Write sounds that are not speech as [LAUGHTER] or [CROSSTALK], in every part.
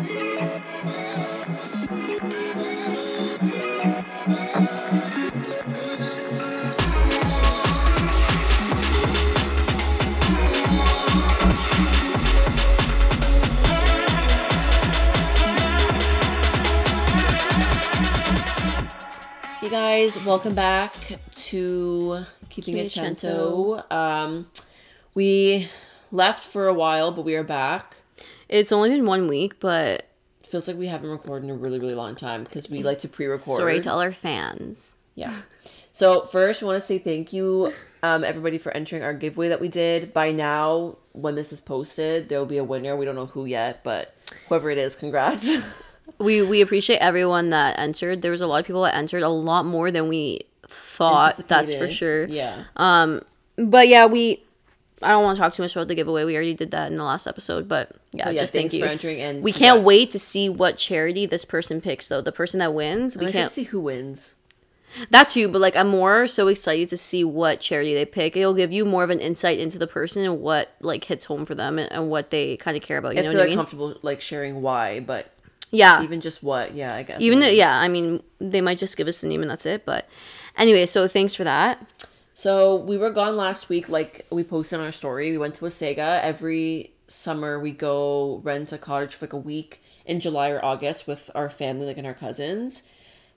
Hey guys, welcome back to Keeping It Keeping It Cento. Um, we left for a while, but we are back. It's only been one week, but Feels like we haven't recorded in a really, really long time because we like to pre-record. sorry to all our fans. Yeah. So first, I want to say thank you, um, everybody, for entering our giveaway that we did. By now, when this is posted, there will be a winner. We don't know who yet, but whoever it is, congrats. [LAUGHS] We we appreciate everyone that entered. There was a lot of people that entered, a lot more than we thought. That's for sure. Yeah. Um. But yeah, we. I don't want to talk too much about the giveaway. We already did that in the last episode, but yeah, But yeah, just thank you. for entering. And we can't congrats. wait to see what charity this person picks, though. The person that wins, we I'm can't. see who wins. That too, but like I'm more so excited to see what charity they pick. It'll give you more of an insight into the person and what like hits home for them and, and what they kind of care about. You If know they're what I mean? comfortable like sharing why, but yeah, even just what, yeah, I guess. even though, yeah i mean they might just give us the name and that's it but anyway so thanks for that So we were gone last week, like we posted on our story. We went to Wasaga. Every summer we go rent a cottage for like a week in July or August with our family, like and our cousins.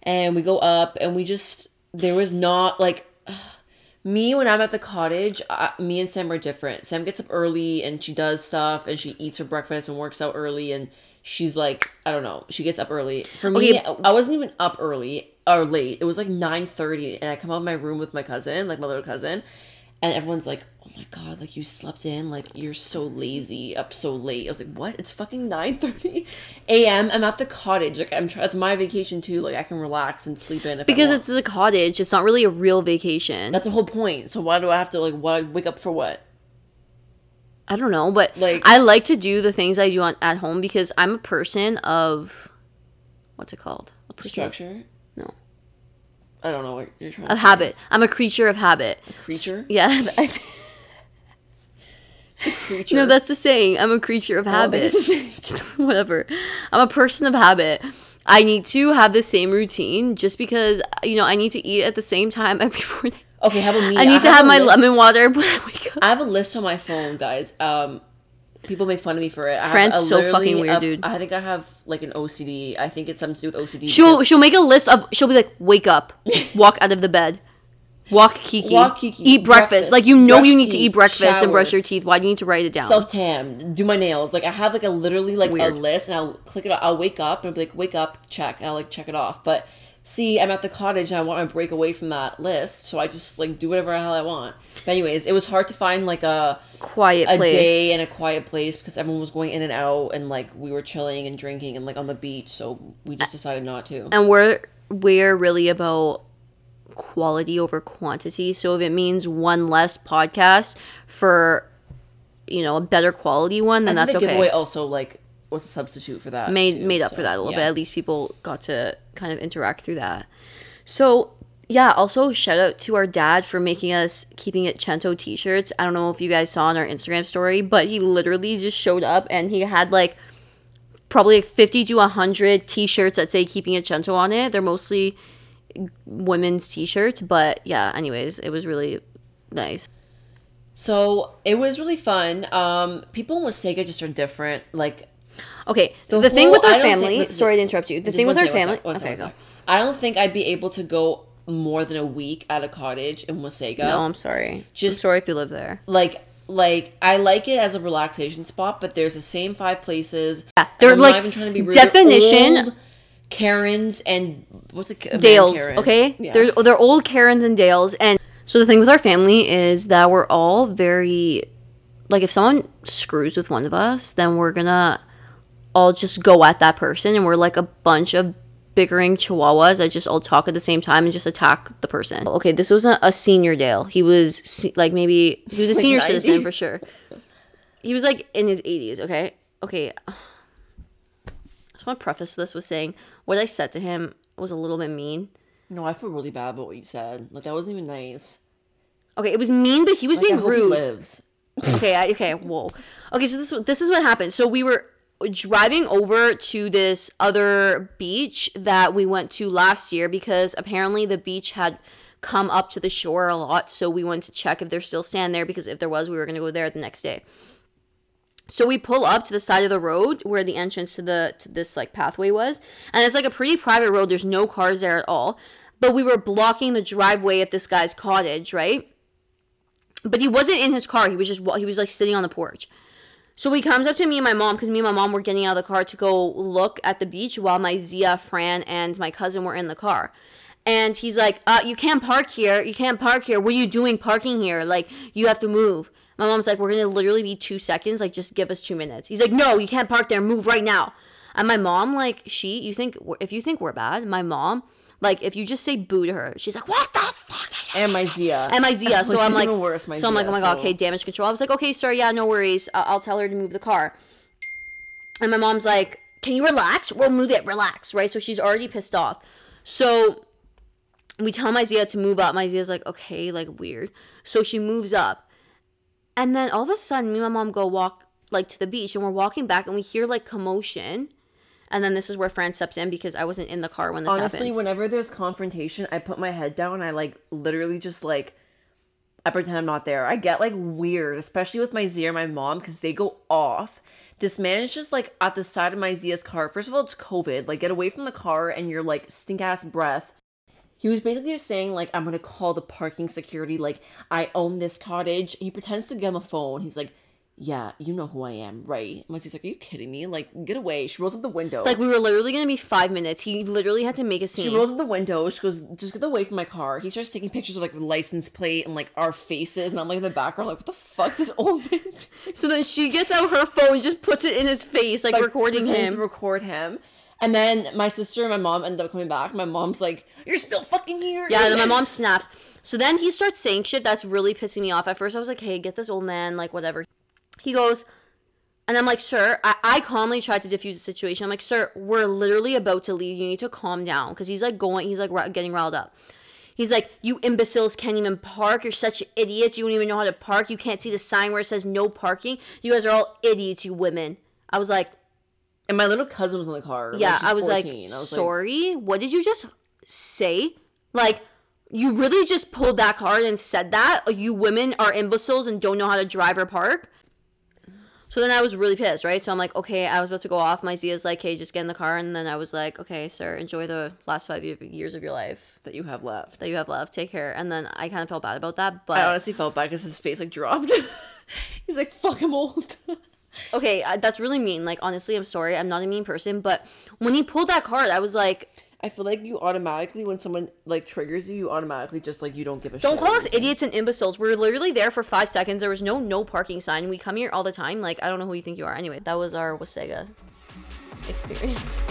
And we go up and we just there was not like [SIGHS] me when I'm at the cottage, uh, me and Sam are different. Sam gets up early and she does stuff and she eats her breakfast and works out early and she's like I don't know, she gets up early. For me, Okay. I wasn't even up early or late. It was like 9:30 and I come out of my room with my cousin, like my little cousin, and everyone's like, "Oh my god, like you slept in, like you're so lazy, up so late." I was like, "What? It's fucking 9:30 a.m. I'm at the cottage. Like I'm trying. it's my vacation too. Like I can relax and sleep in if I because it's a cottage it's not really a real vacation That's the whole point. So why do I have to like why wake up for what? i don't know but Like- i like to do the things i do on, at home because i'm a person of what's it called a person Structure? No I don't know what you're trying a to habit i'm a creature of habit Creature? yeah [LAUGHS] Creature. [LAUGHS] no that's the saying i'm a creature of Oh, habit [LAUGHS] whatever. I'm a person of habit. I need to have the same routine just because you know I need to eat at the same time every morning. Okay, how about me? I need to have have my list- lemon water when I wake up. I have a list on my phone, guys. Um, people make fun of me for it. I have Fran's a so fucking weird, a- dude. I think I have like an OCD. I think it's something to do with OCD. She'll because- she'll make a list of she'll be like wake up, [LAUGHS] walk out of the bed, walk Kiki, Walk Kiki, eat breakfast. breakfast, Like you know brush you need to eat breakfast and brush your teeth. Why do you need to write it down? self tan, do my nails. Like I have like a literally like Weird. a list, and I'll click it. I'll wake up and I'll be like, wake up, check, and I'll like check it off. But see, I'm at the cottage and I want to break away from that list, so I just like do whatever the hell I want. But anyways, it was hard to find like a Quiet a place. day in a quiet place because everyone was going in and out, and like we were chilling and drinking and like on the beach, so we just decided not to. and we're we're really about quality over quantity so if it means one less podcast for you know a better quality one then that's the okay giveaway also like was a substitute for that. made too, made up so, for that a little yeah. bit at least people got to kind of interact through that so yeah also shout out to our dad for making us keeping it cento t-shirts i don't know if you guys saw on our instagram story but he literally just showed up and he had like probably like 50 to 100 t-shirts that say keeping it cento on it they're mostly women's t-shirts but yeah anyways it was really nice So it was really fun. Um, people in Wasaga just are different. Like okay the, The thing whole- with our think family sorry to interrupt you the thing with our second, family one second, okay go. I don't think I'd be able to go more than a week at a cottage in Wasaga. no i'm sorry Just- i'm sorry if you live there Like like I like it as a relaxation spot, but there's the same five places. Yeah, they're like even trying to be rude. Definition- old Karens and what's it? Dales, okay? Yeah. They're they're old Karens and Dales and so the thing with our family is that we're all very like if someone screws with one of us, then we're gonna all just go at that person and we're like a bunch of bickering chihuahuas that just all talk at the same time and just attack the person. Okay, this wasn't a senior Dale. He was se- like maybe he was a [LAUGHS] Like senior 90. citizen for sure. He was like in his 80s, okay? Okay. [SIGHS] I just want to preface this with saying what I said to him was a little bit mean. No, I feel really bad about what you said. Like that wasn't even nice. Okay, it was mean, but he was Like, being rude. lives. okay, I, okay, whoa. Okay, so this this is what happened. So we were driving over to this other beach that we went to last year because apparently the beach had come up to the shore a lot. So we went to check if there's still sand there because if there was, we were going to go there the next day. So we pull up to the side of the road where the entrance to the to this like pathway was, and it's like a pretty private road. There's no cars there at all. But we were blocking the driveway of this guy's cottage, right? But he wasn't in his car. He was just he was like sitting on the porch. So he comes up to me and my mom because me and my mom were getting out of the car to go look at the beach while my Zia, Fran, and my cousin were in the car. And he's like, uh, you can't park here. You can't park here. What are you doing parking here? Like, you have to move. My mom's like, we're to literally be two seconds. Like, just give us two minutes. He's like, no, you can't park there. Move right now. And my mom, like, she, you think, if you think we're bad, my mom, like, if you just say boo to her, she's like, what the fuck? And my Zia. And my Zia. [LAUGHS] So I'm like, worse, my so I'm like, oh my god, so- okay, damage control. I was like, okay, sir, yeah, no worries. Uh, I'll tell her to move the car. And my mom's like, can you relax? We'll move it, relax, right? So she's already pissed off. So we tell my Zia to move up. My Zia's like, okay, like weird. So she moves up. And then all of a sudden, me and my mom go walk like to the beach and we're walking back and we hear like commotion. And then this is where Fran steps in because I wasn't in the car when this happened. Honestly, happened. whenever there's confrontation, I put my head down and I like literally just like I pretend I'm not there. I get like weird, especially with my Zia and my mom because they go off. This man is just like at the side of my Zia's car. First of all, it's COVID. Like, get away from the car and your like stink ass breath. He was basically just saying like I'm gonna call the parking security. Like I own this cottage. He pretends to get him a phone. He's like, "Yeah, you know who I am, right?" My Zia's like, "Are you kidding me? Like, get away!" She rolls up the window. like we were literally gonna be five minutes. He literally had to make a scene. She rolls up the window. She goes, "Just get away from my car." He starts taking pictures of like the license plate and like our faces, and I'm like in the background, like, "What the fuck, is this old man?" doing?" So then she gets out her phone and just puts it in his face, like, Like, recording him. to record him. And then my sister and my mom end up coming back. My mom's like, "You're still fucking here." yeah, and then my [LAUGHS] mom snaps. So then he starts saying shit that's really pissing me off. At first, I was like, hey, get this old man, like, whatever. He goes, and I'm like, sir, I, I calmly tried to diffuse the situation. I'm like, sir, we're literally about to leave. You need to calm down. Because he's like going, he's like ri- getting riled up. He's like, you imbeciles can't even park. You're such idiots. You don't even know how to park. You can't see the sign where it says no parking. You guys are all idiots, you women. I was like, and my little cousin was in the car. yeah, she's I was 14. like, I was sorry, what did you just say? Like, you really just pulled that card and said that? You women are imbeciles and don't know how to drive or park? So then I was really pissed, right? So I'm like, okay, I was about to go off. My Zia's like, hey, just get in the car. And then I was like, okay, sir, enjoy the last five years of your life that you have left. that you have left. Take care. And then I kind of felt bad about that. But I honestly felt bad because his face like dropped. [LAUGHS] He's like, "Fuck, I'm old." [LAUGHS] okay, I- that's really mean. Like, honestly, I'm sorry. I'm not a mean person. But when he pulled that card, I was like, I feel like you automatically, when someone like triggers you, you automatically just like you don't give a shit. Don't call us idiots and imbeciles. We're literally there for five seconds. There was no no parking sign. We come here all the time. Like I don't know who you think you are. Anyway, that was our Wasaga experience.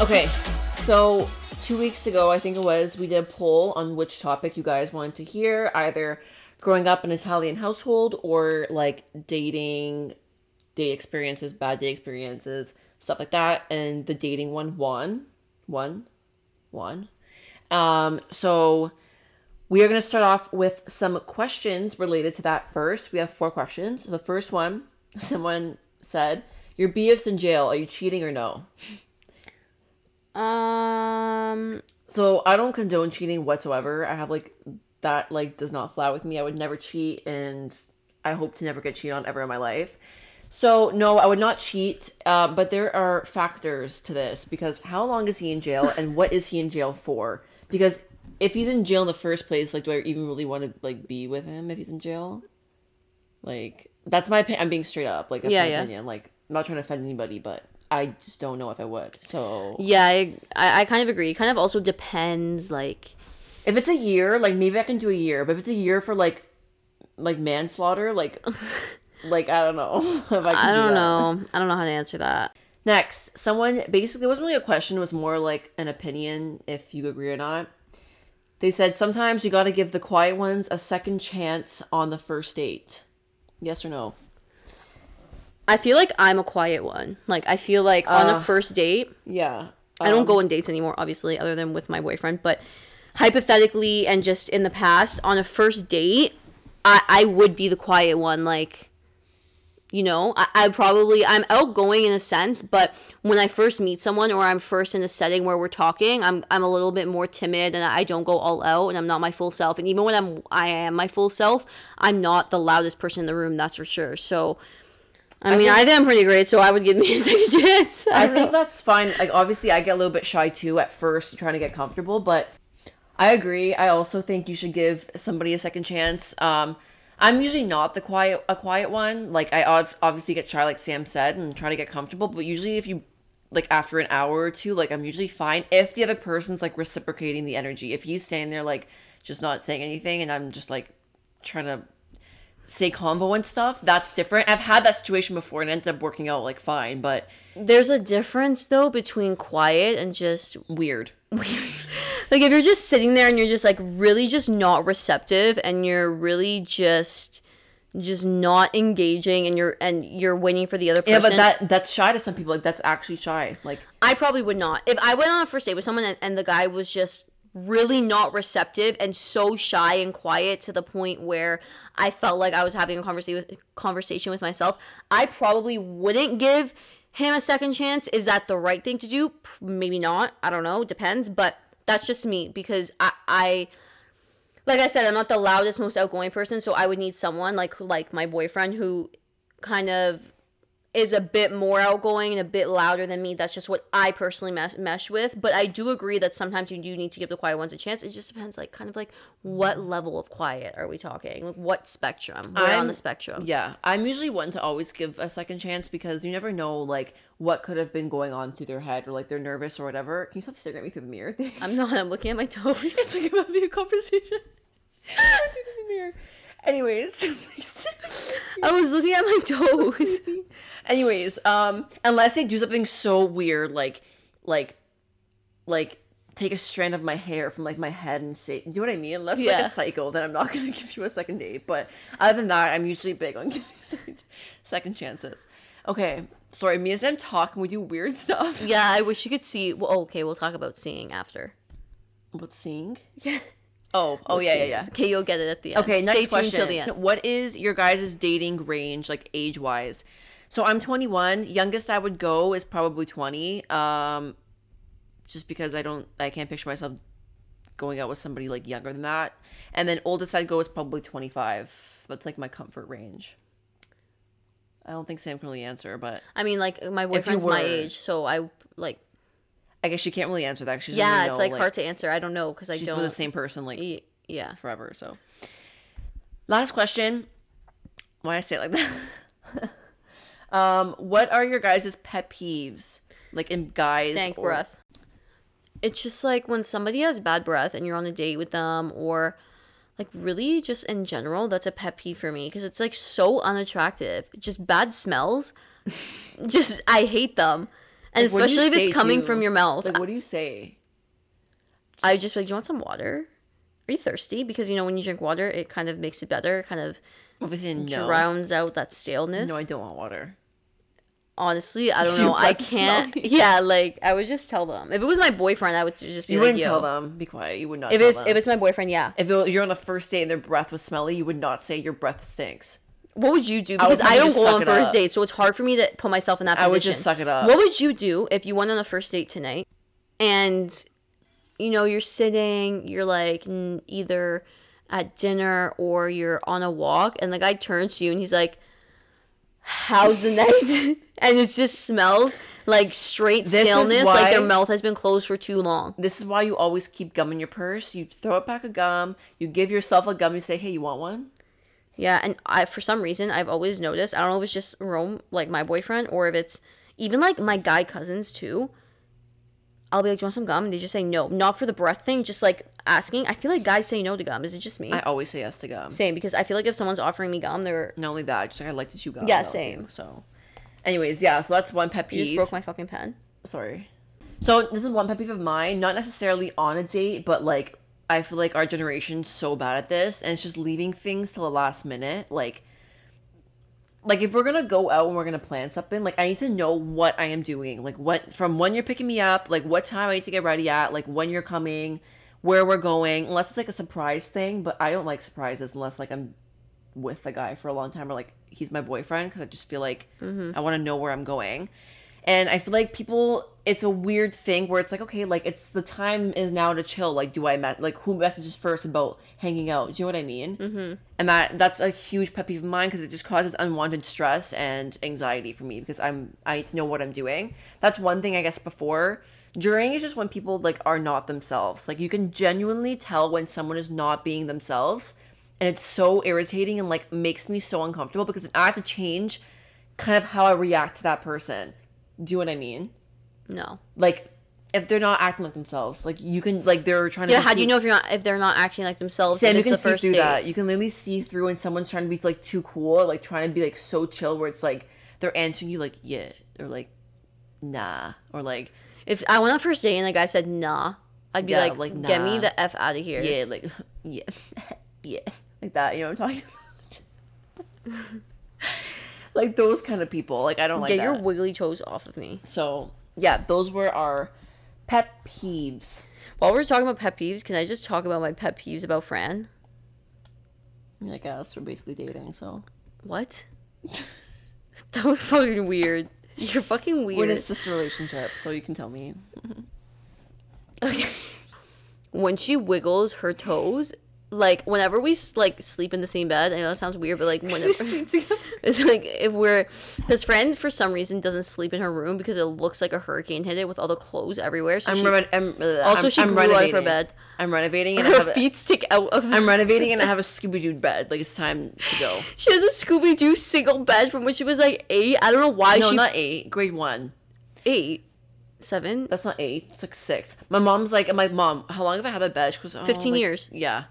Okay, so two weeks ago, I think it was, we did a poll on which topic you guys wanted to hear, either growing up in an Italian household or like dating, date experiences, bad date experiences, stuff like that. And the dating one won, one, one. Um, so we are going to start off with some questions related to that first. We have four questions. The first one, [LAUGHS] someone said, "Your BF's in jail. Are you cheating or no?" Um, So I don't condone cheating whatsoever. I have like that like does not fly with me. I would never cheat and I hope to never get cheated on ever in my life. So no, I would not cheat. Uh, but there are factors to this because how long is he in jail and what is he in jail for? Because if he's in jail in the first place, like do I even really want to like be with him if he's in jail? Like that's my opinion. I'm being straight up. Like Yeah, my yeah. opinion. Like I'm not trying to offend anybody, but I just don't know if I would. So yeah, I, I I kind of agree. It kind of also depends. Like, If it's a year, like maybe I can do a year, but if it's a year for like like manslaughter, like [LAUGHS] like I don't know [LAUGHS] if I can I do don't that. know. I don't know how to answer that. Next, someone basically it wasn't really a question, it was more like an opinion if you agree or not. They said sometimes you got to give the quiet ones a second chance on the first date. Yes or no? I feel like I'm a quiet one. Like I feel like on Uh, a first date, Yeah. I don't go on dates anymore, obviously, other than with my boyfriend. But hypothetically and just in the past on a first date, I I would be the quiet one like you know I, I probably i'm outgoing in a sense but when i first meet someone or i'm first in a setting where we're talking i'm, I'm a little bit more timid and i don't go all out and i'm not my full self and even when i'm i am my full self i'm not the loudest person in the room that's for sure so i, mean think- i think i'm pretty great so i would give me a [LAUGHS] second chance I don't think know. that's fine. Like obviously I get a little bit shy too at first trying to get comfortable, but I agree. I also think you should give somebody a second chance. Um I'm usually not the quiet a quiet one. Like I obviously get shy like Sam said and try to get comfortable, but usually if you like after an hour or two, like I'm usually fine if the other person's like reciprocating the energy. If he's standing there like just not saying anything and I'm just like trying to say convo and stuff, that's different. I've had that situation before and ended up working out like fine, but there's a difference though between quiet and just weird. [LAUGHS] like if you're just sitting there and you're just like really just not receptive and you're really just just not engaging and you're and you're waiting for the other person Yeah, but that that's shy to some people. Like that's actually shy. Like I probably would not. If I went on a first date with someone and, and the guy was just really not receptive and so shy and quiet to the point where I felt like I was having a conversation with conversation with myself, I probably wouldn't give him a second chance. Is that the right thing to do? Maybe not. I don't know. Depends. But that's just me because I, I like I said, I'm not the loudest, most outgoing person, so I would need someone like like my boyfriend who kind of is a bit more outgoing and a bit louder than me. That's just what I personally mesh, mesh with. But I do agree that sometimes you do need to give the quiet ones a chance. It just depends, like, kind of like what level of quiet are we talking? Like, what spectrum? We're on the spectrum. yeah, I'm usually one to always give a second chance because you never know like what could have been going on through their head or like they're nervous or whatever. Can you stop staring at me through the mirror? Thanks. [LAUGHS] I'm not. I'm looking at my toes. It's like about to be a conversation. [LAUGHS] through the mirror. Anyways, [LAUGHS] I was looking at my [LAUGHS] toes. anyways, um, unless they do something so weird, like, like, like take a strand of my hair from like my head and say, do you know what I mean? Unless you're like a cycle, then I'm not [LAUGHS] gonna give you a second date. But other than that, I'm usually big on giving second, chances. Okay, sorry, me and Sam talk and we do weird stuff. yeah, I wish you could see. Well, okay, we'll talk about seeing after. What's seeing? Yeah. Oh, oh yeah, yeah, yeah. Okay, you'll get it at the end. Okay, next Stay tuned question. till the end. What is your guys' dating range, like age wise? So I'm 21. Youngest I would go is probably 20. Um, just because I don't, I can't picture myself going out with somebody like younger than that. And then oldest I'd go is probably 25. That's like my comfort range. I don't think Sam can really answer, but I mean, like my boyfriend's my age, so I like. I guess she can't really answer that. She doesn't Yeah, really it's know, like, hard to answer. I don't know because I She's don't. with the same person like Y- Yeah. forever. So, last question. Why I say it like that? [LAUGHS] um, what are your guys' pet peeves? Like in guys, stank or- breath. It's just like when somebody has bad breath and you're on a date with them, or like really just in general, that's a pet peeve for me because it's like so unattractive. Just bad smells. [LAUGHS] just I hate them, and Like, you especially if it's coming to- from your mouth. Like, what do you say? I just like, do you want some water? Are you thirsty? Because you know when you drink water, it kind of makes it better. It kind of Obviously, no. drowns out that staleness. No, I don't want water. Honestly, I don't [LAUGHS] know. I [LAUGHS] can't. [LAUGHS] Yeah, like I would just tell them. If it was my boyfriend, I would just be You like, wouldn't Yo. tell them. Be quiet. You would not. If it's them. if it's my boyfriend, yeah. if it- you're on the first date and their breath was smelly, you would not say your breath stinks. What would you do? Because I, probably don't go on first up. dates, so it's hard for me to put myself in that position. I would just suck it up. What would you do if you went on a first date tonight and you know you're sitting, you're like n- either at dinner or you're on a walk, and the guy turns to you and he's like, "How's the night?" [LAUGHS] and it just smells like straight This is staleness, like their mouth has been closed for too long. This is why you always keep gum in your purse. You throw it back a gum. You give yourself a gum. You say, "Hey, you want one?" Yeah, and I for some reason I've always noticed. I don't know if it's just Rome, like my boyfriend, or if it's even like my guy cousins too. I'll be like, "Do you want some gum?" And they just say no, not for the breath thing, just like asking. I feel like guys say no to gum. Is it just me? I always say yes to gum. Same, because I feel like if someone's offering me gum, they're Not only that, I just like I like to chew gum. Yeah, same. too, so, anyways, yeah. So that's one pet you just peeve. broke my fucking pen. Sorry. So this is one pet peeve of mine. Not necessarily on a date, but like I feel like our generation's so bad at this, and it's just leaving things till the last minute. Like, like if we're gonna go out and we're gonna plan something, like I need to know what I am doing. Like what from when you're picking me up, like what time I need to get ready at, like when you're coming, where we're going, unless it's like a surprise thing. But I don't like surprises unless like I'm with a guy for a long time or like he's my boyfriend because I just feel like mm-hmm. I want to know where I'm going. And I feel like people, it's a weird thing where it's like, okay, like it's the time is now to chill. Like, do I met like who messages first about hanging out? Do you know what I mean? Mm-hmm. And that that's a huge pet peeve of mine because it just causes unwanted stress and anxiety for me because I'm I need to know what I'm doing. That's one thing I guess before. During is just when people like are not themselves. Like you can genuinely tell when someone is not being themselves and it's so irritating and like makes me so uncomfortable because I have to change kind of how I react to that person. Do you know what I mean? No. Like if they're not acting like themselves, like you can like they're trying to. Yeah, how do you know if you're not if they're not acting like themselves? Sam, you can see through date? that. You can literally see through when someone's trying to be like too cool, like trying to be like so chill, where it's like they're answering you like yeah or like nah or like If I went on first date and the guy said nah, I'd be Yeah, like, like, get me the f out of here. yeah like [LAUGHS] yeah [LAUGHS] yeah like that. You know what I'm talking [LAUGHS] about? Like those kind of people. Like I don't like Get that. your wiggly toes off of me. so yeah, those were our pet peeves. While we're talking about pet peeves, can I just talk about my pet peeves about Fran? I guess we're basically dating, so What? [LAUGHS] that was fucking weird. You're fucking we're weird. in a sister relationship, so you can tell me. Okay. [LAUGHS] when she wiggles her toes, like whenever we like sleep in the same bed, I know that sounds weird, but like [LAUGHS] whenever we sleep [LAUGHS] together. it's like if we're his friend for some reason doesn't sleep in her room because it looks like a hurricane hit it with all the clothes everywhere. So I'm, she, reno- I'm uh, also I'm, she I'm grew out of her renovating. bed. I'm renovating and I Her have a, feet stick out of. I'm renovating and I have a [LAUGHS] Scooby Doo bed. Like it's time to go. she has a Scooby Doo single bed from when she was like eight. I don't know why no, she not eight. Grade one. eight, seven. That's not eight. It's like six. My mom's like, I'm like, mom, how long have I had that bed? She goes, oh, 15 like- years. Yeah.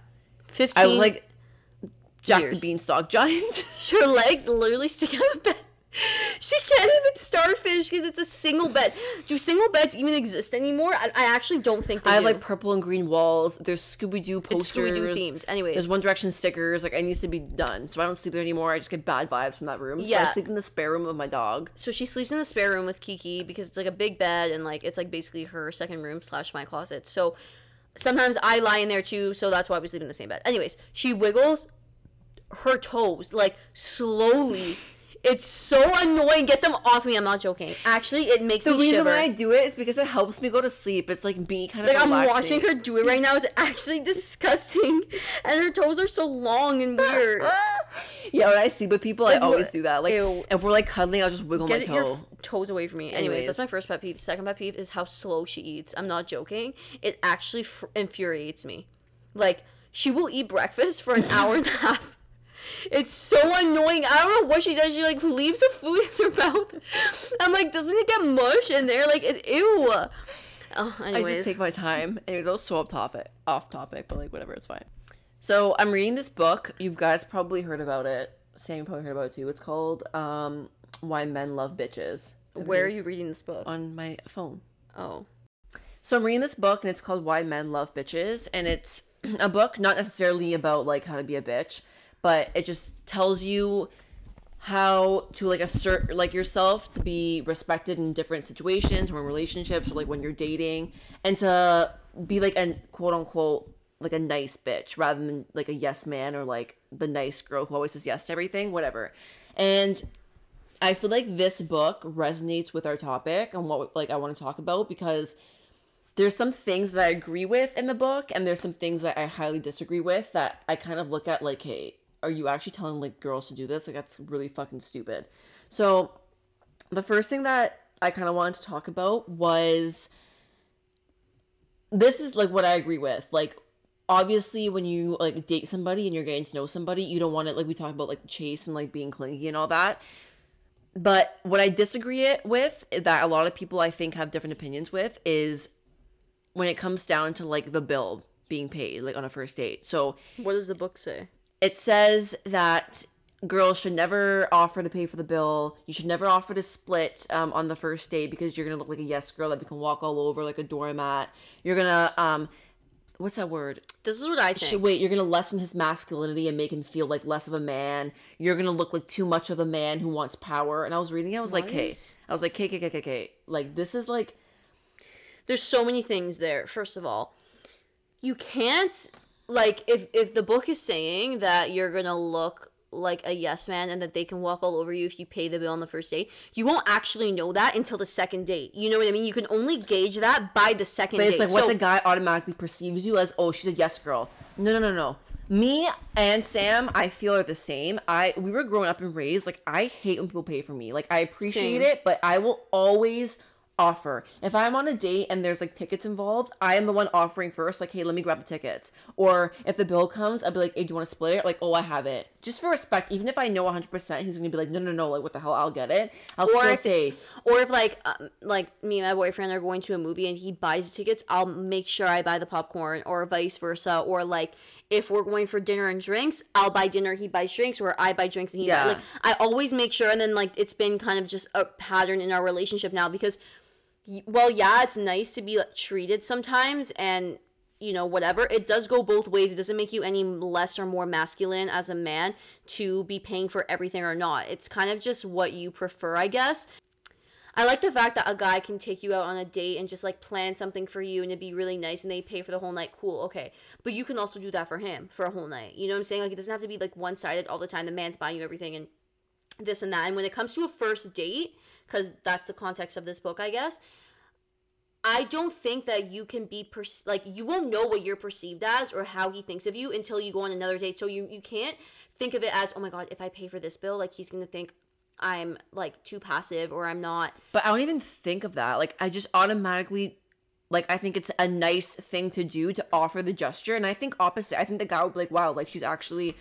15 I was like Jack years. the Beanstalk giant. [LAUGHS] her legs literally stick out of bed. She can't even starfish because it's a single bed. Do single beds even exist anymore? I, I actually don't think they I have do. like purple and green walls. There's Scooby Doo It's posters. Scooby-Doo themed. Anyways. there's One Direction stickers. Like, I need to be done. So I don't sleep there anymore. I just get bad vibes from that room. So Yeah. I sleep in the spare room of my dog. so she sleeps in the spare room with Kiki because it's like a big bed and like it's like basically her second room slash my closet. So sometimes I lie in there too, so that's why we sleep in the same bed. Anyways, she wiggles her toes like slowly. It's so annoying. Get them off me. I'm not joking. Actually, it makes me. The me reason shiver. why I do it is because it helps me go to sleep. It's like me kind of Like I'm watching her do it right now. It's actually [LAUGHS] disgusting, and her toes are so long and weird. [LAUGHS] [LAUGHS] Yeah, when I sleep with people, I always do that. Like, ew. if we're like cuddling, I'll just wiggle my Get toe. your toes away from me. Anyways, Anyways. that's my first pet peeve. Second pet peeve is how slow she eats. I'm not joking. It actually f- infuriates me. Like she will eat breakfast for an hour and a [LAUGHS] half. It's so annoying. I don't know what she does. She like leaves the food in her mouth. I'm like, doesn't it get mush in there? Like, it, ew. Oh, I anyways. just take my time. Anyways, that was so off topic, off topic, but like whatever, it's fine. So I'm reading this book. You guys probably heard about it. Sam probably heard about it too. It's called um, "Why Men Love Bitches." Where are you reading this book? on my phone. Oh. So I'm reading this book and it's called Why Men Love Bitches and it's [CLEARS THROAT] a book not necessarily about like how to be a bitch, but it just tells you how to like assert like yourself to be respected in different situations or in relationships or like when you're dating and to be like a quote unquote like a nice bitch rather than like a yes man or like the nice girl who always says yes to everything, whatever. And I feel like this book resonates with our topic and what like I want to talk about because there's some things that I agree with in the book and there's some things that I highly disagree with that I kind of look at like, hey, are you actually telling like girls to do this? Like that's really fucking stupid. So the first thing that I kind of wanted to talk about was this is like what I agree with. Like obviously when you like date somebody and you're getting to know somebody, you don't want it like we talk about like the chase and like being clingy and all that. But what I disagree it with that a lot of people I think have different opinions with is when it comes down to like the bill being paid like on a first date. So What does the book say? it says that girls should never offer to pay for the bill. You should never offer to split um, on the first date because you're gonna look like a yes girl that can walk all over like a doormat. You're gonna um, what's that word? This is what I think. Wait, you're gonna lessen his masculinity and make him feel like less of a man. You're gonna look like too much of a man who wants power. And I was reading, it, I was like, hey, I was like, K K K K K. Like this is like There's so many things there. First of all, you can't like if if the book is saying that you're gonna look like a yes man and that they can walk all over you if you pay the bill on the first date you won't actually know that until the second date you know what i mean you can only gauge that by the second But date it's like So- what the guy automatically perceives you as. Oh, she's a yes girl. No, no, no, no. Me and Sam, I feel are the same. I we were growing up and raised like I hate when people pay for me. Like I appreciate Same. it, but I will always offer. If I'm on a date and there's like tickets involved, I am the one offering first. Like, hey, let me grab the tickets. Or if the bill comes, I'll be like, hey, do you want to split it? Like, oh, I have it. Just for respect. Even if I know 100, percent he's gonna be like, no, no, no. Like, what the hell? I'll get it. I'll or still if, say. or if like um, like me and my boyfriend are going to a movie and he buys the tickets i'll make sure i buy the popcorn or vice versa or like if we're going for dinner and drinks i'll buy dinner he buys drinks or i buy drinks and he Yeah. buy, like i always make sure and then like it's been kind of just a pattern in our relationship now because well yeah it's nice to be like, treated sometimes and you know whatever it does go both ways it doesn't make you any less or more masculine as a man to be paying for everything or not it's kind of just what you prefer i guess I like the fact that a guy can take you out on a date and just like plan something for you and it'd be really nice and they pay for the whole night. Cool, okay. But you can also do that for him for a whole night. You know what I'm saying? Like it doesn't have to be like one sided all the time. The man's buying you everything and this and that. And when it comes to a first date, because that's the context of this book, I guess. I don't think that you can be per- like you won't know what you're perceived as or how he thinks of you until you go on another date. So you you can't think of it as oh my god if I pay for this bill like he's gonna think I'm like too passive or I'm not But I don't even think of that. Like I just automatically like I think it's a nice thing to do to offer the gesture. And I think opposite. I think the guy would be like, wow, like she's actually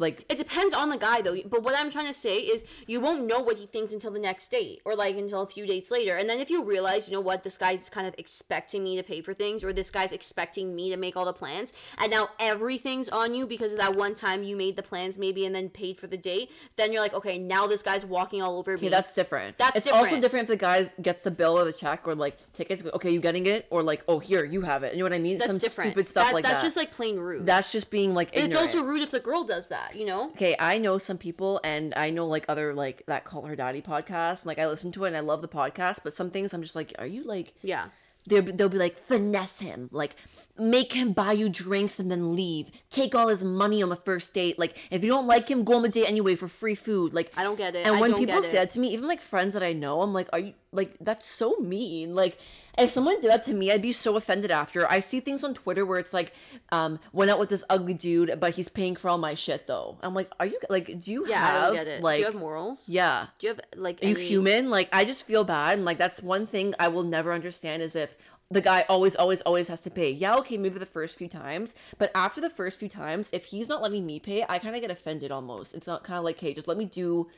like It depends on the guy though. But what I'm trying to say is you won't know what he thinks until the next date or like until a few dates later. And then if you realize, you know what, this guy's kind of expecting me to pay for things or this guy's expecting me to make all the plans and now everything's on you because of that one time you made the plans maybe and then paid for the date, then you're like, okay, now this guy's walking all over me. Okay, that's different. That's different. it's also different. different if the guy gets the bill or the check or like tickets. Okay, you getting it? Or like, oh, here you have it. You know what I mean? that's Some different. stupid stuff like That- like that's that. just like plain rude. that's just being like it's also rude if the girl does that, you know? okay, I know some people and I know like other like that Call Her Daddy podcast. Like I listen to it and I love the podcast, but some things I'm just like, are you like Yeah. they'll be, they'll be like finesse him like make him buy you drinks and then leave take all his money on the first date like if you don't like him go on the date anyway for free food like I don't get it. and I when people get say it. that to me even like friends that i know i'm like are you like that's so mean like if someone did that to me i'd be so offended after i see things on twitter where it's like um went out with this ugly dude but he's paying for all my shit though i'm like are you like do you Yeah, have like Do you have morals? yeah Do you have like are you any- human? Like I just feel bad, and like that's one thing I will never understand is if the guy always, always, always has to pay. Yeah, okay, maybe the first few times, but after the first few times, if he's not letting me pay, I kind of get offended almost. It's not kind of like, hey, just let me do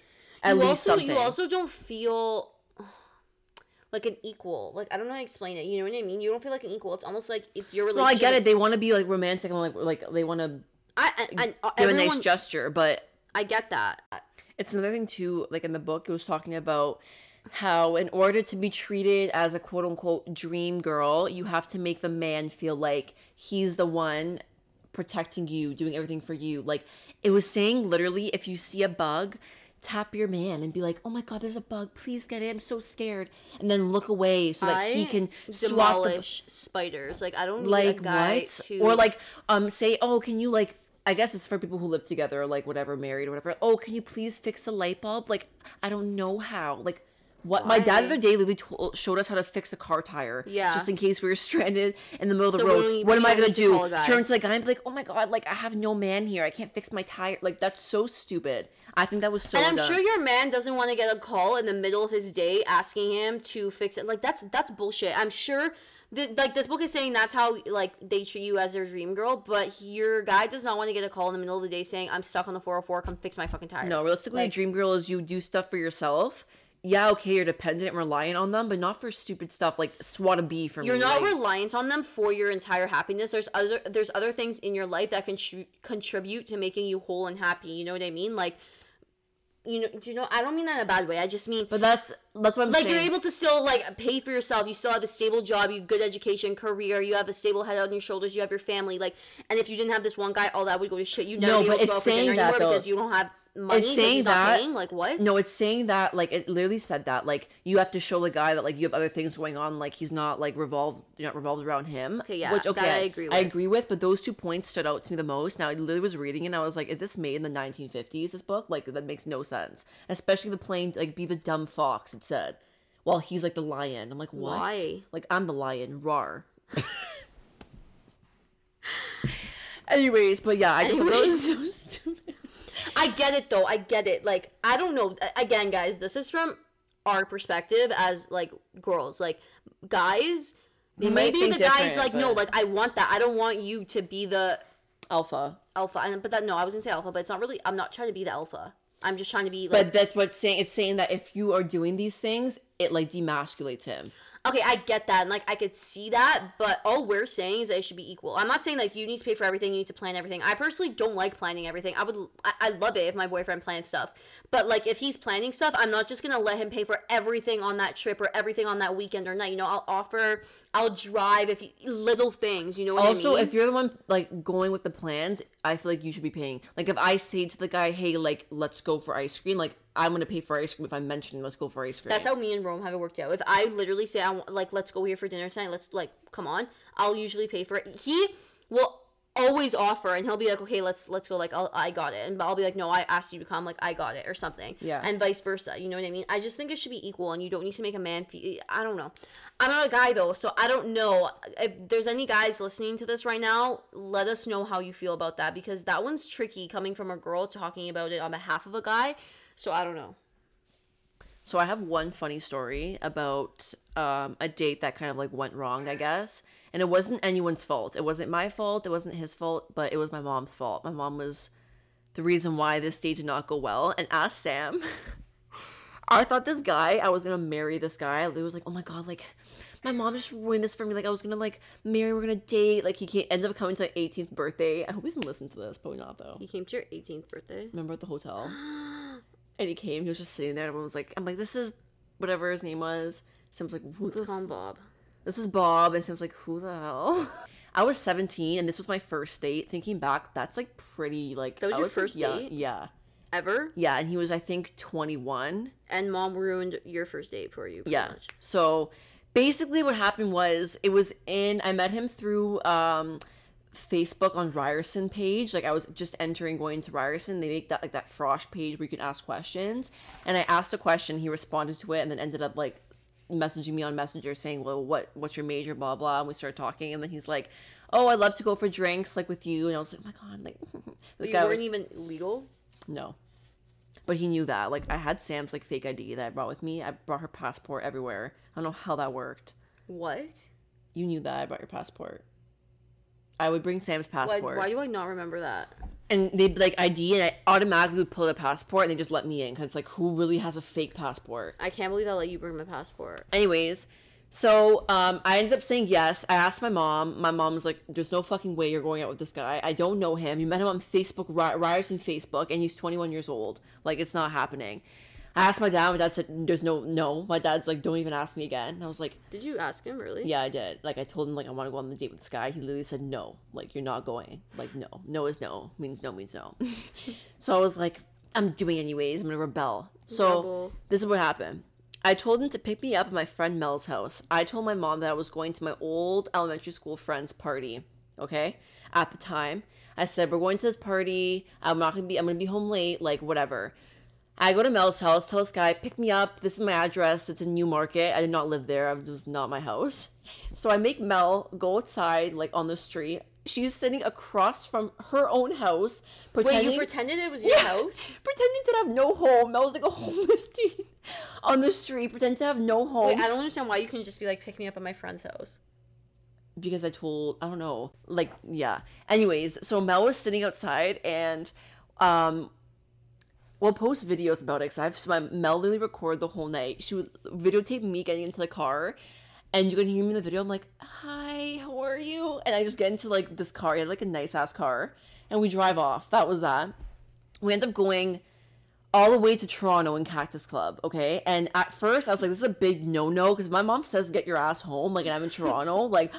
at you least also something. you also don't feel like an equal. Like I don't know how to explain it. You know what I mean? You don't feel like an equal. It's almost like it's your relationship. I get it. They want to be like romantic and like like they want to I and, and give a nice gesture, but I get that. it's another thing too like in the book it was talking about how in order to be treated as a quote unquote dream girl you have to make the man feel like he's the one protecting you doing everything for you like it was saying literally if you see a bug tap your man and be like oh my god there's a bug. Please get it. I'm so scared. And then look away so that he I can swat the spiders. Like I don't like what? to or like um say oh can you like i guess it's for people who live together or like whatever married or whatever. Oh can you please fix the light bulb? Like i don't know how. Like what my dad the other day literally told, showed us how to fix a car tire Yeah. just in case we were [LAUGHS] stranded in the middle of the So road what we am i gonna to do call a guy. turn to the guy and be like oh my god like i have no man here i can't fix my tire like that's so stupid i think that was so and I'm dumb. sure your man doesn't want to get a call in the middle of his day asking him to fix it. Like that's that's bullshit. I'm sure that like this book is saying that's how like they treat you as their dream girl, but your guy does not want to get a call in the middle of the day saying I'm stuck on the 404, come fix my fucking tire. No, realistically, a Like- dream girl is you do stuff for yourself. Yeah, okay, you're dependent and reliant on them, but not for stupid stuff like swat a bee for You're me. not reliant on them for your entire happiness. There's other there's other things in your life that can contri- contribute to making you whole and happy. You know what I mean? Like you know, you know, I don't mean that in a bad way. I just mean But that's that's what I'm like saying. you're able to still like pay for yourself you still have a stable job you good education career you have a stable head on your shoulders you have your family like and if you didn't have this one guy all that would go to shit you never No, be but able to go it's out for saying dinner that, anymore though. because you don't have money It's saying that- paying? Like what? No, it's saying that like it literally said that like you have to show the guy that like you have other things going on, like he's not like revolved, you're not revolved around him. Okay, yeah, which okay, I agree with. I agree with, but those two points stood out to me the most. Now I literally was reading it, and I was like, "Is this made in the 1950s?" This book, like that makes no sense. Especially the plain like be the dumb fox. It said, while he's like the lion. I'm like, what? Why? Like I'm the lion. Rar. [LAUGHS] Anyways, but yeah, I just thought [LAUGHS] that was so stupid. I get it though. I get it. Like I don't know. Again, guys, this is from our perspective as like girls. Like guys, maybe the guys like no. Like I want that. I don't want you to be the Alpha. alpha. And but that no, I was gonna say alpha, but it's not really. I'm not trying to be the alpha. I'm just trying to be like. But that's what's saying. It's saying that if you are doing these things, it like demasculates him. Okay, I get that, and like I could see that, but all we're saying is that it should be equal. I'm not saying like you need to pay for everything, you need to plan everything. I personally don't like planning everything. I would, I, I love it if my boyfriend plans stuff, but like if he's planning stuff, I'm not just gonna let him pay for everything on that trip or everything on that weekend or night. You know, I'll offer, I'll drive if he, little things. You know what Also, I mean? if you're the one like going with the plans, I feel like you should be paying. Like if I say to the guy, "Hey, like let's go for ice cream," like I'm gonna pay for ice cream if I mention let's go for ice cream. That's how me and Rome have it worked out. If I literally say I want, like, let's go here for dinner tonight, let's like, come on, I'll usually pay for it. He will always offer, and he'll be like, okay, let's let's go. Like, I'll, I got it, and I'll be like, no, I asked you to come. Like, I got it, or something. Yeah. And vice versa. You know what I mean? I just think it should be equal, and you don't need to make a man feel. I don't know. I'm not a guy though, so I don't know. If there's any guys listening to this right now, let us know how you feel about that because that one's tricky coming from a girl talking about it on behalf of a guy. So I don't know. So I have one funny story about um, a date that kind of like went wrong, I guess. And it wasn't anyone's fault. It wasn't my fault. It wasn't his fault, but it was my mom's fault. My mom was the reason why this date did not go well. And ask Sam. [LAUGHS] I thought this guy, I was gonna marry this guy. It was like, oh my god, like my mom just ruined this for me. Like I was gonna like marry, we're gonna date. Like he came, ended up coming to my 18th birthday. I hope he doesn't listen to this. Probably not though He came to your 18th birthday. remember at the hotel. [GASPS] and he came, he was just sitting there, and everyone was like, I'm like, this is whatever his name was. Sam's like, who the Call him Bob. This was Bob, and Sam's like, who the hell? [LAUGHS] I was 17, and this was my first date. Thinking back, that's like pretty like That was I your like, first young- date? Yeah, Ever? yeah, and he was I think 21. And mom ruined your first date for you. Yeah. Much. So basically, what happened was it was in. I met him through um, Facebook on Ryerson page. Like I was just entering going to Ryerson. They make that like that Frosh page where you can ask questions. And I asked a question. He responded to it, and then ended up like messaging me on Messenger saying, "Well, what what's your major?" Blah blah. And we started talking, and then he's like, "Oh, I'd love to go for drinks like with you." And I was like, "Oh my god!" Like [LAUGHS] this You guy weren't was even legal. no. But he knew that. Like I had Sam's like fake ID that I brought with me. I brought her passport everywhere. I don't know how that worked. What? You knew that I brought your passport. I would bring Sam's Why, passport. why do I not remember that? And they'd like ID and I automatically would pull a passport and they just let me in because it's like who really has a fake passport? I can't believe I let you bring my passport. Anyways, so um, I ended up saying yes. I asked my mom. My mom was like, "There's no fucking way you're going out with this guy. I don't know him. You met him on Facebook, Ry- Ryerson Facebook, and he's 21 years old. Like it's not happening." I asked my dad. My dad said, "There's no no." My dad's like, "Don't even ask me again." And I was like, Did you ask him really? "Yeah, I did." Like I told him like I want to go on the date with this guy. He literally said, "No. Like you're not going. Like no. No is no. Means no means no." [LAUGHS] so I was like, "I'm doing anyways. I'm gonna rebel." So Rebel. this is what happened. I told him to pick me up at my friend Mel's house. I told my mom that I was going to my old elementary school friend's party. Okay, at the time, I said we're going to this party. I'm not gonna be. I'm gonna be home late. Like whatever. I go to Mel's house. Tell this guy pick me up. This is my address. It's in Newmarket. I did not live there. It was not my house. So I make Mel go outside, like on the street. She's sitting across from her own house, Wait, you pretended it was [LAUGHS] your house? pretending to have no home. Mel was like a [LAUGHS] homeless teen on the street, pretending to have no home. Wait, I don't understand why you can just be like, pick me up at my friend's house. because I told I don't know, like yeah. Anyways, so Mel was sitting outside and um we'll post videos about it because I've so my Mel literally record the whole night. She would videotape me getting into the car and you can hear me in the video. I'm like, hi, how are you? And I just get into like this car. He had like a nice ass car. And we drive off. That was that. We end up going all the way to Toronto in Cactus Club, okay? And at first, I was like, this is a big no no because my mom says, get your ass home. Like, and I'm in Toronto. [LAUGHS] like,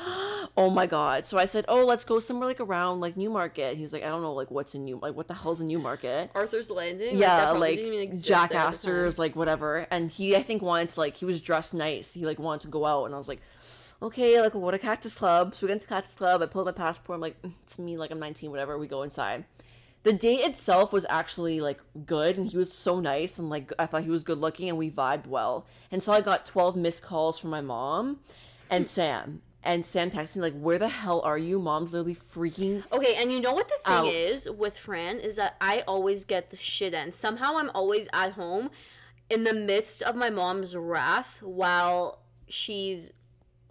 oh my God. So I said, oh, let's go somewhere like around like Newmarket. He's like, I don't know, like, what's in New, like, what the hell's in Newmarket? Arthur's Landing. yeah, like, probably didn't even exist Jack at the time. Astor's, like, whatever. And he, I think, wanted to, like, he was dressed nice. He, like, wanted to go out. And I was like, okay, like, go to Cactus Club. So we went to Cactus Club. I pulled out my passport. I'm like, "Mm, it's me, like, I'm 19, whatever. We go inside the date itself was actually like good and he was so nice and like I thought he was good looking and we vibed well until I got 12 missed calls from my mom and Sam and Sam texted me like where the hell are you mom's literally freaking Okay, and you know what the thing Out. is with Fran is that I always get the shit end. Somehow I'm always at home in the midst of my mom's wrath while she's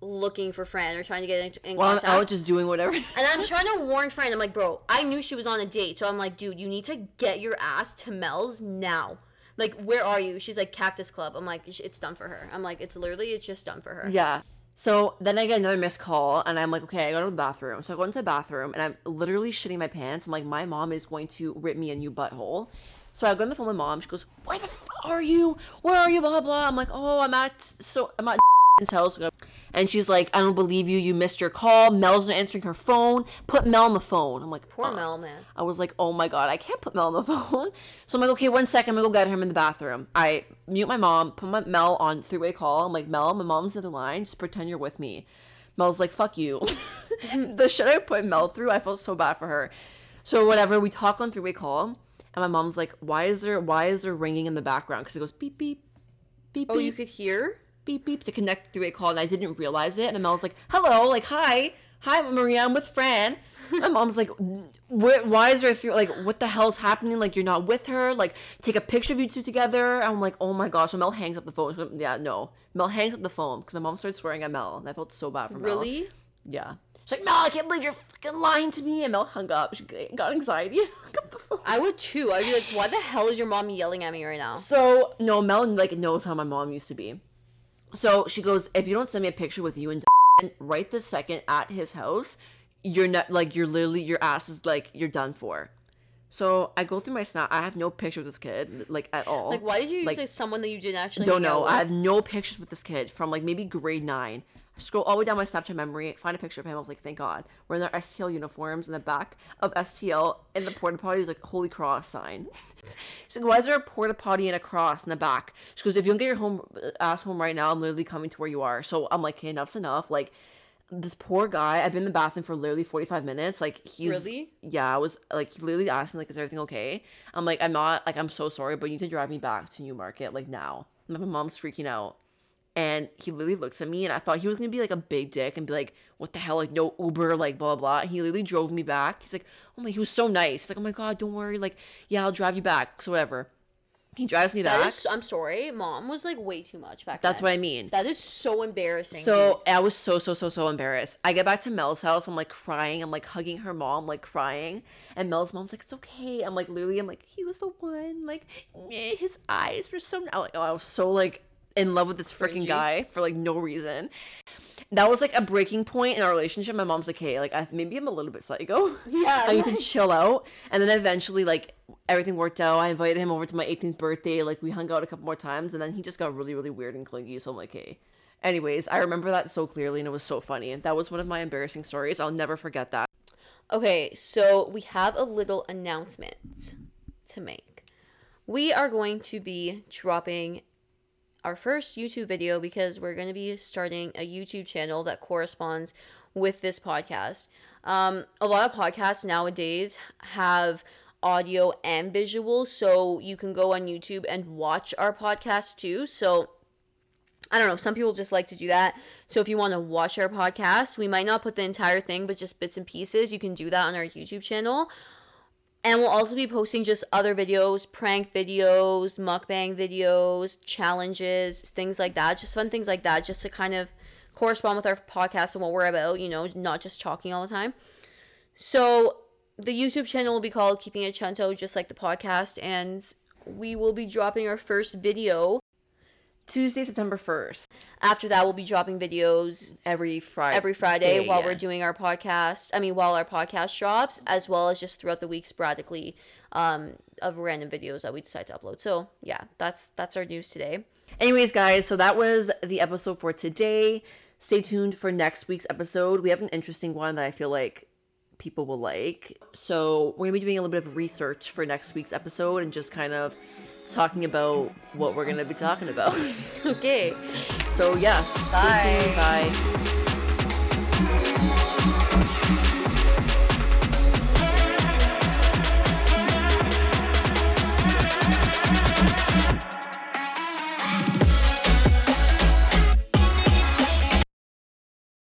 looking for Fran or trying to get in, in well I'm contact. out just doing whatever [LAUGHS] And I'm [LAUGHS] trying to warn Fran. I'm like, bro, I knew she was on a date. So I'm like, dude, you need to get your ass to Mel's now. Like, where are you? She's like, Cactus Club. I'm like, it's done for her. I'm like, it's literally, it's just done for her. yeah so then I get another missed call and I'm like okay I go to the bathroom so I go into the bathroom and I'm literally shitting my pants I'm like my mom is going to rip me a new butthole so I go on the phone with my mom she goes where the f- are you where are you blah blah blah I'm like oh I'm at so I'm at [LAUGHS] house and she's like I don't believe you you missed your call Mel's not answering her phone put Mel on the phone I'm like Poor "Uh." Mel, man. I was like, oh my god, I can't put Mel on the [LAUGHS] phone. So I'm like, okay, one second, I'm gonna go get him in the bathroom. I mute my mom, put my Mel on three way call. I'm like, Mel, my mom's at the other line. Just pretend you're with me. Mel's like, fuck you. [LAUGHS] the shit I put Mel through, I felt so bad for her. So whatever, we talk on three way call, and my mom's like, why is there why is there ringing in the background? Because it goes beep beep beep Oh, beep you could hear? Beep beep to connect three way call, and I didn't realize it. And then was like, "Hello, like hi, hi, Maria, I'm with Fran." My mom's like, "Why is there a like what the hell's happening? Like you're not with her? Like take a picture of you two together." And I'm like, "Oh my gosh!" So Mel hangs up the phone. Goes, yeah, no, Mel hangs up the phone because my mom started swearing at Mel, and I felt so bad for Mel. Really? Yeah. She's like, Mel, I can't believe you're fucking lying to me. And Mel hung up. She got anxiety and [LAUGHS] hung up the phone. I would too. I'd be like, why the hell is your mom yelling at me right now? So no, Mel like knows how my mom used to be. So she goes, if you don't send me a picture with you and [LAUGHS] right this second at his house, you're not like you're literally your ass is like you're done for. So I go through my snap. I have no picture with this kid like at all. Like, why did you use Like, someone that you didn't actually don't know. I have no pictures with this kid from like maybe grade nine. I scroll all the way down my Snapchat memory, find a picture of him. I was like, thank God. We're in their STL uniforms in the back of STL in the porta potty is like holy cross sign. [LAUGHS] She's like, why is there a porta potty and a cross in the back? She goes, if you don't get your home uh, ass home right now, I'm literally coming to where you are. So I'm like, okay, enough's enough. Like this poor guy, I've been in the bathroom for literally 45 minutes. Like he's Really? yeah, I was like he literally asked me like, is everything okay? I'm like, I'm not like I'm so sorry, but you need to drive me back to Newmarket like now. My mom's freaking out. And he literally looks at me and I thought he was gonna be like a big dick and be like, what the hell, like no Uber, like blah blah blah. And he literally drove me back. He's like, Oh my he was so nice. Like, oh my god, don't worry, like, yeah, I'll drive you back. So whatever. He drives me back. That is, I'm sorry, mom was like way too much back then. That's then. what I mean. That is so embarrassing. So I was so so so so embarrassed. I get back to Mel's house. I'm like crying. I'm like hugging her mom, like crying. And Mel's mom's like, "It's okay." I'm like literally. I'm like, he was the one. Like eh, his eyes were so. I was so like in love with this freaking guy for like no reason. That was like a breaking point in our relationship. My mom's like, "Hey, like I, maybe I'm a little bit psycho. Yeah, [LAUGHS] I need to chill out." And then eventually, like everything worked out. I invited him over to my 18th birthday. Like we hung out a couple more times, and then he just got really really weird and clingy. So I'm like, "Hey." Anyways, I remember that so clearly and it was so funny. That was one of my embarrassing stories. I'll never forget that. Okay, so we have a little announcement to make. We are going to be dropping our first YouTube video because we're going to be starting a YouTube channel that corresponds with this podcast. Um, a lot of podcasts nowadays have audio and visual, so you can go on YouTube and watch our podcast too. So I don't know. Some people just like to do that. So if you want to watch our podcast, we might not put the entire thing, but just bits and pieces. You can do that on our YouTube channel. And we'll also be posting just other videos, prank videos, mukbang videos, challenges, things like that. Just fun things like that, just to kind of correspond with our podcast and what we're about, you know, not just talking all the time. So the YouTube channel will be called Keeping It Chunto, just like the podcast. And we will be dropping our first video Tuesday, September 1st. After that, we'll be dropping videos Every Friday. every Friday while yeah. we're doing our podcast. I mean, while our podcast drops, as well as just throughout the week sporadically um, of random videos that we decide to upload. So yeah, that's that's our news today. Anyways, guys, so that was the episode for today. Stay tuned for next week's episode. We have an interesting one that I feel like people will like. So, we're going to be doing a little bit of research for next week's episode and just kind of talking about what we're going to be talking about. [LAUGHS] Okay. so, yeah. Bye. Bye.